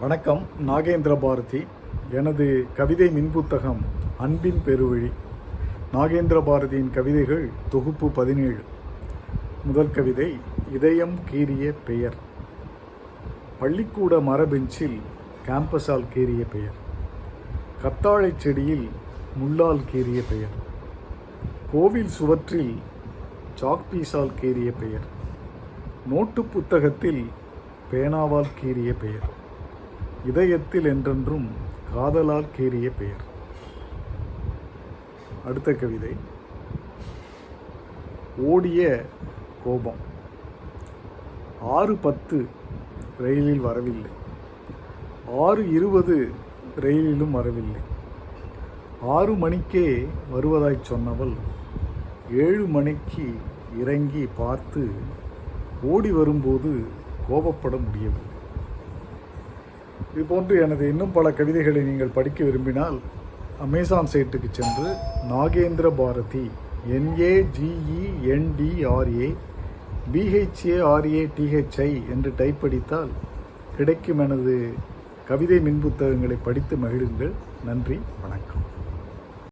வணக்கம் நாகேந்திர பாரதி. எனது கவிதை மின்புத்தகம் அன்பின் பெருவழி. நாகேந்திர பாரதியின் கவிதைகள் தொகுப்பு பதினேழு. முதல் கவிதை இதயம் கீறிய பெயர். பள்ளிக்கூட மரபெஞ்சில் கேம்பஸால் கீறிய பெயர். கத்தாழைச் செடியில் முள்ளால் கீறிய பெயர். கோவில் சுவற்றில் சாக்பீஸால் கீறிய பெயர். நோட்டு புத்தகத்தில் பேனாவால் கீறிய பெயர். இதயத்தில் என்றென்றும் காதலால் கேறிய பெயர். அடுத்த கவிதை. ஓடிய கோபம். ஆறு பத்து ரயிலில் வரவில்லை. ஆறு இருபது ரயிலிலும் வரவில்லை. ஆறு மணிக்கே வருவதாய் சொன்னவள் ஏழு மணிக்கு இறங்கி பார்த்து ஓடி வரும்போது கோபப்பட முடியவில்லை. இதுபோன்று எனது இன்னும் பல கவிதைகளை நீங்கள் படிக்க விரும்பினால் அமேசான் சைட்டுக்கு சென்று நாகேந்திர பாரதி என்ஏஜிஇஎன்டிஆர்ஏ பிஹெச்ஏஆர்ஏ டிஹெச்ஐ என்று டைப் படித்தால் கிடைக்கும் எனது கவிதை மின் புத்தகங்களை படித்து மகிழுங்கள். நன்றி வணக்கம்.